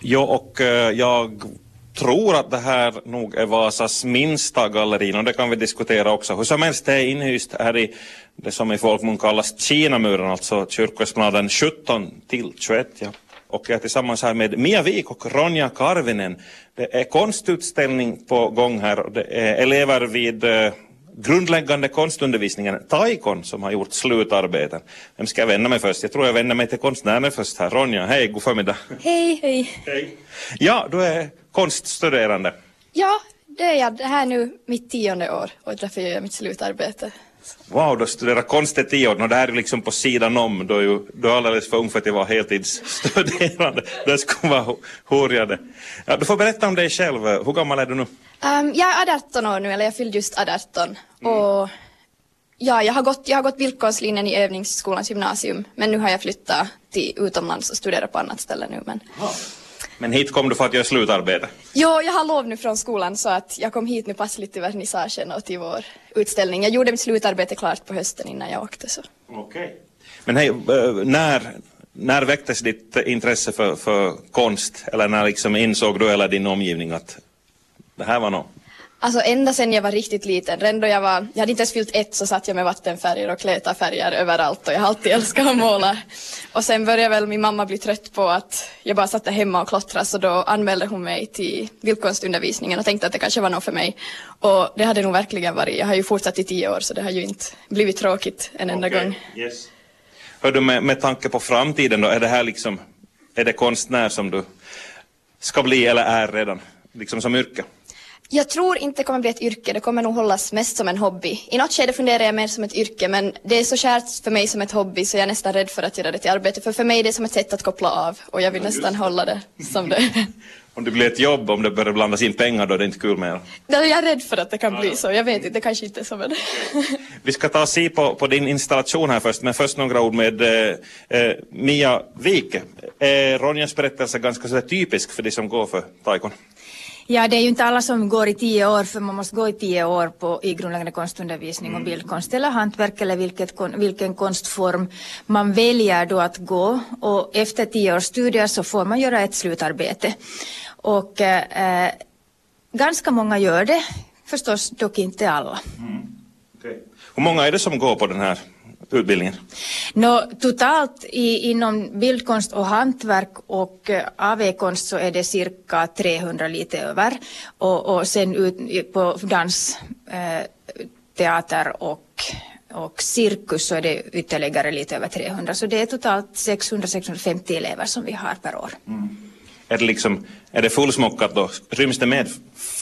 Jo, och eh, jag tror att det här nog är Vasas minsta gallerin och det kan vi diskutera också. Hur som helst, det är inhyst här i det som i folkmun kallas Kinamuren, alltså kyrkoesplanaden 17 till 21. Ja. Och jag är tillsammans här med Mia Wik och Ronja Karvinen. Det är konstutställning på gång här och det är elever vid eh, grundläggande konstundervisningen, Taikon, som har gjort slutarbeten. Vem ska jag vända mig först? Jag tror jag vänder mig till konstnären först här. Ronja, hej, god förmiddag. Hej, hej. Hej. Ja, du är konststuderande. Ja, det är jag. Det här är nu mitt tionde år och därför gör jag mitt slutarbete. Wow, du studerar konst i tio år. Och det här är liksom på sidan om. Du är ju du är alldeles för ung för att vara heltidsstuderande. Det skulle vara hurjade. Ja, du får berätta om dig själv. Hur gammal är du nu? Um, jag är 18 år nu, eller jag fyllde just 18. Mm. Och ja, jag har gått, jag har gått bildkonstlinjen i övningsskolans gymnasium. Men nu har jag flyttat till utomlands och studerar på annat ställe nu. Men... Ah. Men hit kom du för att göra slutarbete? Jo, jag har lov nu från skolan så att jag kom hit nu passligt till vernissagen och till vår utställning. Jag gjorde mitt slutarbete klart på hösten innan jag åkte. Så. Okej. Okay. Men hej, eh, när, när väcktes ditt intresse för, för konst? Eller när liksom insåg du eller din omgivning att det här var något? Alltså ända sedan jag var riktigt liten, redan då jag var, jag hade inte ens fyllt ett så satt jag med vattenfärger och klätarfärger överallt och jag har alltid älskat att måla. Och sen började väl min mamma bli trött på att jag bara satt där hemma och klottrade så då anmälde hon mig till bildkonstundervisningen och tänkte att det kanske var något för mig. Och det hade nog verkligen varit, jag har ju fortsatt i tio år så det har ju inte blivit tråkigt en enda okay. gång. Yes. Hör du med, med tanke på framtiden då, är det här liksom, är det konstnär som du ska bli eller är redan, liksom som yrke? Jag tror inte det kommer bli ett yrke, det kommer nog hållas mest som en hobby. I något skede funderar jag mer som ett yrke men det är så kärt för mig som ett hobby så jag är nästan rädd för att göra det till arbete för för mig är det som ett sätt att koppla av och jag vill ja, nästan hålla det som det. om det blir ett jobb, om det börjar blandas in pengar då är det inte kul mer. Jag är rädd för att det kan bli så, jag vet inte, det kanske inte är så men. Vi ska ta och se på, på din installation här först men först några ord med eh, eh Mia Wike. Är Ronjas berättelse ganska så typisk för de som går för taikon? Ja, det är ju inte alla som går i tio år, för man måste gå i tio år på, i grundläggande konstundervisning och mm. bildkonst eller hantverk eller vilket, vilken konstform man väljer då att gå. Och efter tio års studier så får man göra ett slutarbete. Och eh, ganska många gör det, förstås dock inte alla. Mm. Okay. Hur många är det som går på den här utbildningen? No, totalt i, inom bildkonst och hantverk och eh, AV-konst så är det cirka 300 lite över. Och, och sen ut på dans, eh, teater och och cirkus så är det ytterligare lite över 300 så det är totalt 600-650 elever som vi har per år. Mm. Är det, liksom, är det fullsmockat då? Ryms det med,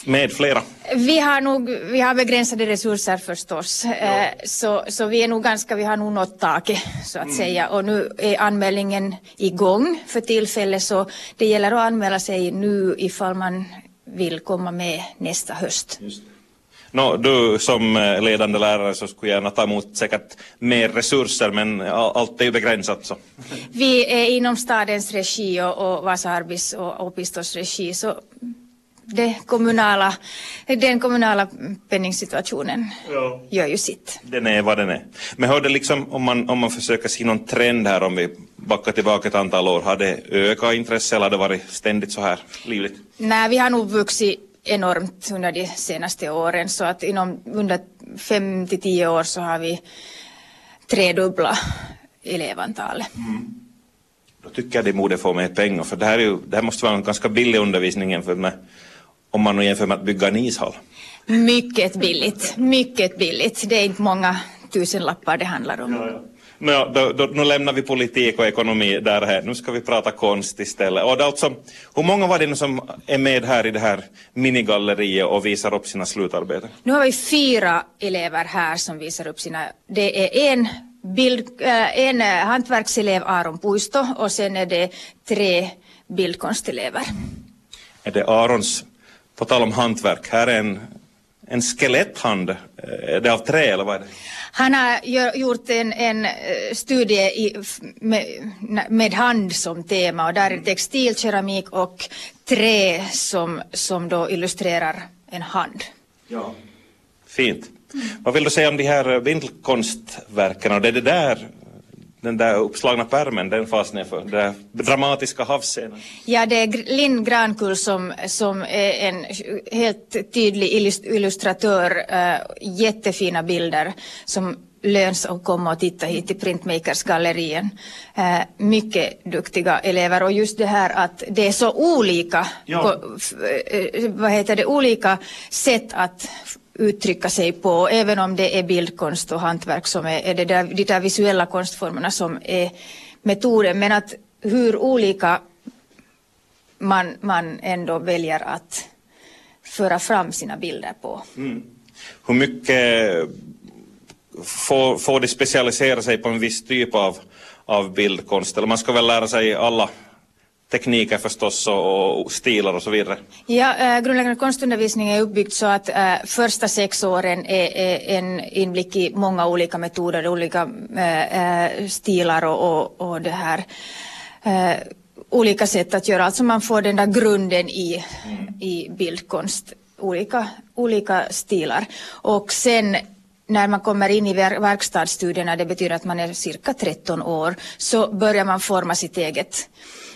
med flera? Vi har nog vi har begränsade resurser förstås. Ja. Eh, så, så vi är nog ganska, vi har nog nått taket så att mm. säga. Och nu är anmälningen igång för tillfället så det gäller att anmäla sig nu ifall man vill komma med nästa höst. Just. No, du som eh, ledande lärare så skulle gärna ta emot säkert mer resurser men allt är ju begränsat så. Vi är inom stadens regi och, och Vasa Arbis och Opistos regi så det kommunala, den kommunala penningsituationen ja. gör ju sitt. Den är vad den är. Men hör det liksom, om man, om man försöker se någon trend här om vi backar tillbaka ett antal år, har det ökat intresse eller har det varit ständigt så här livligt? Nej, vi har nog vuxit enormt under de senaste åren så att inom under fem till tio år så har vi tredubbla elevantalet. Mm. Då tycker jag de borde få mer pengar för det här, är ju, det här måste vara en ganska billig undervisning jämfört med om man jämför med att bygga en ishall. Mycket billigt, mycket billigt. Det är inte många tusenlappar det handlar om. Ja, ja. No, då, då, nu lämnar vi politik och ekonomi där här. Nu ska vi prata konst istället. Och alltså, hur många var det som är med här i det här minigalleriet och visar upp sina slutarbeten? Nu har vi fyra elever här som visar upp sina... Det är en, bild, äh, en hantverkselev, Aron Puisto, och sen är det tre bildkonstelever. Är det Arons, på tal om hantverk, här är en, en skeletthand. Är det av trä eller vad är det? Han har gjort en, en eh, studie i, med, med, hand som tema och där är textil, keramik och trä som, som då illustrerar en hand. Ja, fint. Mm. Vad vill du säga om de här bildkonstverken? Det är det där den där uppslagna pärmen, den fastnade för. Den där dramatiska havsscenen. Ja, det är Linn Grankull som, som är en helt tydlig illustratör. Uh, jättefina bilder som löns att komma och titta hit till Printmakers-gallerien. Uh, mycket duktiga elever och just det här att det är så olika, ja. på, uh, vad heter det, olika sätt att uttrycka sig på. Även om det är bildkonst och hantverk som är, är det där, de där visuella konstformerna som är metoden. Men att hur olika man, man ändå väljer att föra fram sina bilder på. Mm. Hur mycket får, får de specialisera sig på en viss typ av, av bildkonst? Eller man ska väl lära sig alla tekniker förstås och, och stilar och så vidare? Ja, äh, grundläggande konstundervisning är uppbyggd så att äh, första sex åren är, är, en inblick i många olika metoder, olika äh, stilar och, och, och det här olika sätt att göra, alltså man får den där grunden i, mm. i bildkonst, olika, olika stilar. Och sen när man kommer in i verkstadsstudierna, det betyder att man är cirka 13 år, så börjar man forma sitt eget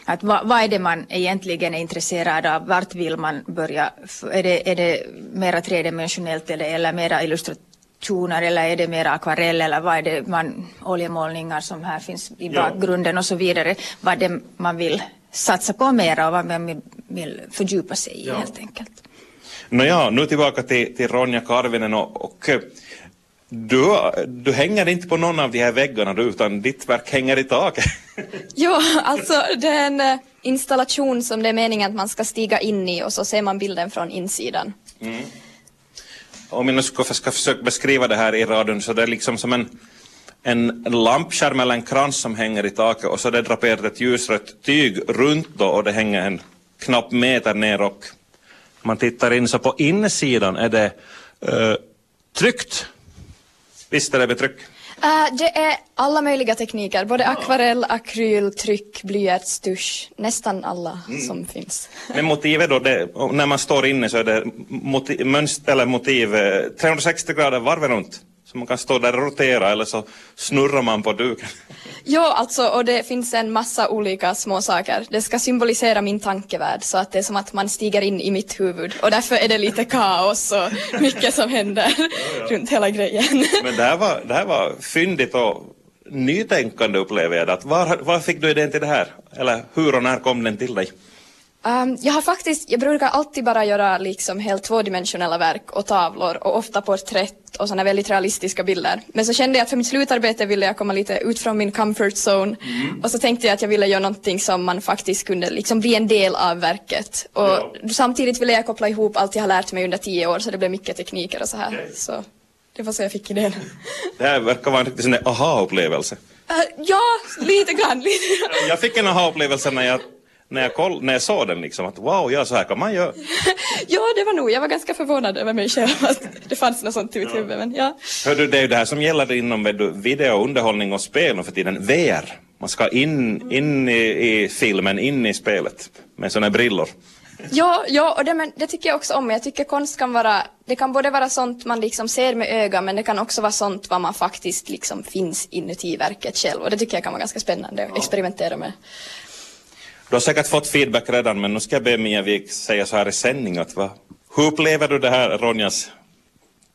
att vad, vad, är det man egentligen är intresserad av? Vart vill man börja? Är det, är det mera tredimensionellt eller, eller mera illustrationer eller är det mera akvarell eller vad är det man, oljemålningar som här finns i bakgrunden och så vidare. Vad det man vill satsa på mera och vad man vill fördjupa sig i ja. helt enkelt. Nåja, nu tillbaka till, till Ronja Karvinen och, och du, du hänger inte på någon av de här väggarna du, utan ditt verk hänger i taket. jo, alltså det är en eh, installation som det är meningen att man ska stiga in i och så ser man bilden från insidan. Mm. Om jag nu ska, ska försöka beskriva det här i radion så det är liksom som en, en lampskärm eller en krans som hänger i taket och så är det draperat ett ljusrött tyg runt då och det hänger en knapp meter ner och man tittar in så på insidan är det uh, tryckt Visst är det betryck? Uh, det är alla möjliga tekniker, både akvarell, akryl, tryck, blyertsstusch, nästan alla mm. som finns. Men motivet då, det, när man står inne så är det motiv, mönster eller motiv 360 grader varvet runt? Så man kan stå där och rotera eller så snurrar man på duken. Jo, alltså och det finns en massa olika små saker. Det ska symbolisera min tankevärld så att det är som att man stiger in i mitt huvud och därför är det lite kaos och mycket som händer ja, ja. runt hela grejen. Men det här var, det här var fyndigt och nytänkande upplever jag det. Var, var fick du idén till det här? Eller hur och när kom den till dig? Um, jag har faktiskt, jag brukar alltid bara göra liksom helt tvådimensionella verk och tavlor och ofta porträtt och sådana väldigt realistiska bilder. Men så kände jag att för mitt slutarbete ville jag komma lite ut från min comfort zone mm. och så tänkte jag att jag ville göra någonting som man faktiskt kunde liksom bli en del av verket. Och ja. samtidigt ville jag koppla ihop allt jag har lärt mig under tio år så det blev mycket tekniker och så här. Okay. Så det var så jag fick idén. Det här verkar vara en riktig aha-upplevelse. Uh, ja, lite grann. Lite jag fick en aha-upplevelse när jag när jag, koll, när jag såg den liksom att wow, ja så här kan man göra. ja, det var nog, jag var ganska förvånad över mig själv att det fanns något sånt i mitt huvud. Men, ja. Hör du, det är ju det här som gäller inom video, underhållning och spel och för tiden, VR. Man ska in, in i, i filmen, in i spelet med sådana brillor. Ja, ja och det, men, det tycker jag också om. Jag tycker konst kan vara, det kan både vara sånt man liksom ser med ögat men det kan också vara sånt vad man faktiskt liksom finns inuti verket själv och det tycker jag kan vara ganska spännande att experimentera med. Du har säkert fått feedback redan, men nu ska jag be Mia Wik säga så här i sändning att va, hur upplever du det här Ronjas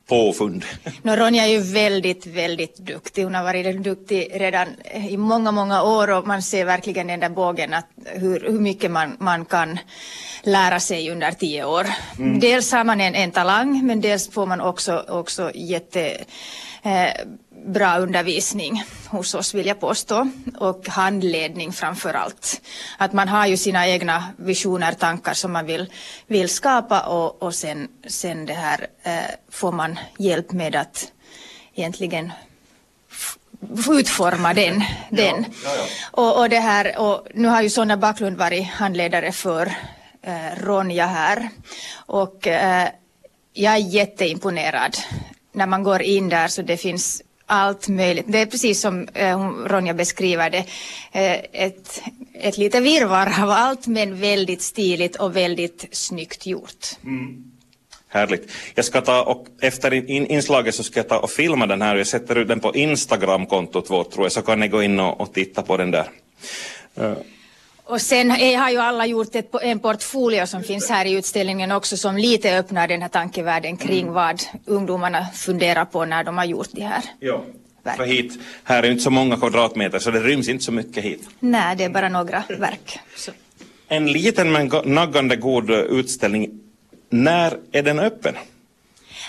påfund? No, Ronja är ju väldigt, väldigt duktig. Hon har varit duktig redan i många, många år och man ser verkligen den där bågen att hur, hur mycket man, man kan lära sig under tio år. Mm. Dels har man en, en talang men dels får man också, också jätte eh, bra undervisning hos oss vill jag påstå och handledning framför allt. Att man har ju sina egna visioner, tankar som man vill, vill skapa och, och sen, sen det här eh, får man hjälp med att egentligen utforma den. den. Ja, ja, ja. Och, och, det här, och nu har ju Sonja Backlund varit handledare för eh, Ronja här och eh, jag är jätteimponerad när man går in där så det finns allt möjligt. Det är precis som eh, Ronja beskriver det, eh, ett, ett lite virrvarr av allt men väldigt stiligt och väldigt snyggt gjort. Mm. Härligt. Jag ska ta och efter in, inslaget så ska jag ta och filma den här och jag sätter ut den på Instagram-kontot vårt tror jag så kan ni gå in och, och titta på den där. Uh. Och sen har ju alla gjort ett, en portfolio som finns här i utställningen också som lite öppnar den här tankevärlden kring mm. vad ungdomarna funderar på när de har gjort det här. Ja. Verk. För hit, här är inte så många kvadratmeter så det ryms inte så mycket hit. Nej, det är bara några verk. Så. En liten men naggande god utställning. När är den öppen?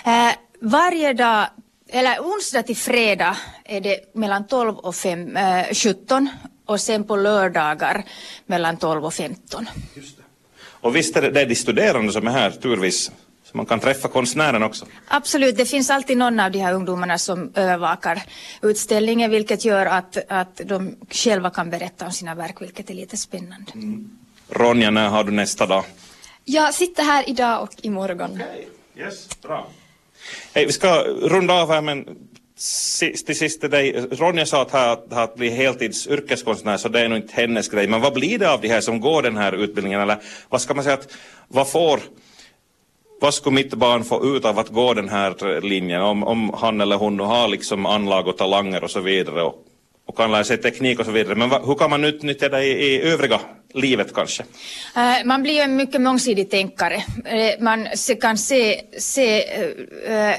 Eh, varje dag, eller onsdag till fredag är det mellan 12 och 5, eh, 17 och sen på lördagar mellan 12 och 15. Just det. Och visst är det, de studerande som är här turvis? Så man kan träffa konstnären också? Absolut, det finns alltid någon av de här ungdomarna som övervakar utställningen vilket gör att, att de själva kan berätta om sina verk vilket är lite spännande. Mm. Ronja, när har du nästa dag? Jag sitter här idag och imorgon. Okay. Yes, bra. Hey, vi ska runda av här men till sist till dig. Ronja sa att, att, att bli heltids yrkeskonstnär så det är nog inte hennes grej. Men vad blir det av de här som går den här utbildningen? Eller vad ska man säga att vad får vad skulle mitt barn få ut av att gå den här linjen om, om han eller hon har liksom anlag och talanger och så vidare och, och kan lära sig teknik och så vidare. Men vad, hur kan man utnyttja det i, i övriga livet kanske? Eh, man blir ju en mycket mångsidig tänkare. Eh, man kan se, se eh,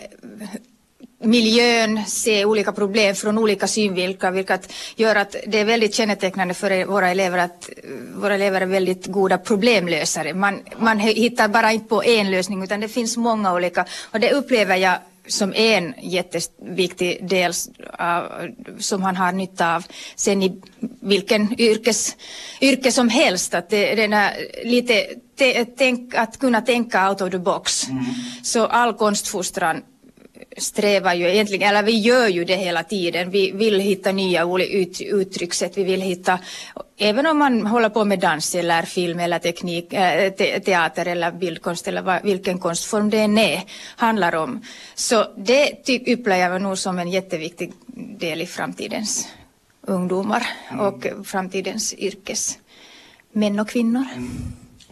miljön, se olika problem från olika synvinklar vilket gör att det är väldigt kännetecknande för våra elever att våra elever är väldigt goda problemlösare. Man, man hittar bara inte på en lösning utan det finns många olika och det upplever jag som en jätteviktig del uh, som han har nytta av sen i vilken yrkes, yrke som helst. Att det, den är lite, tänk, att kunna tänka out of the box. Mm. Så all konstfostran strävar ju egentligen, eller vi gör ju det hela tiden. Vi vill hitta nya ut, uttryckssätt. Vi vill hitta, även om man håller på med dans eller film eller teknik, äh, te, teater eller bildkonst eller vad, vilken konstform det än är, handlar om. Så det typ upplever jag nog som en jätteviktig del i framtidens ungdomar mm. och framtidens yrkesmän och kvinnor. Mm.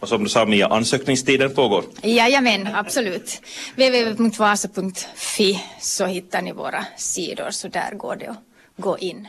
Och som du sa Mia, ansökningstiden pågår. Jajamän, absolut. www.vasa.fi så hittar ni våra sidor så där går det att gå in.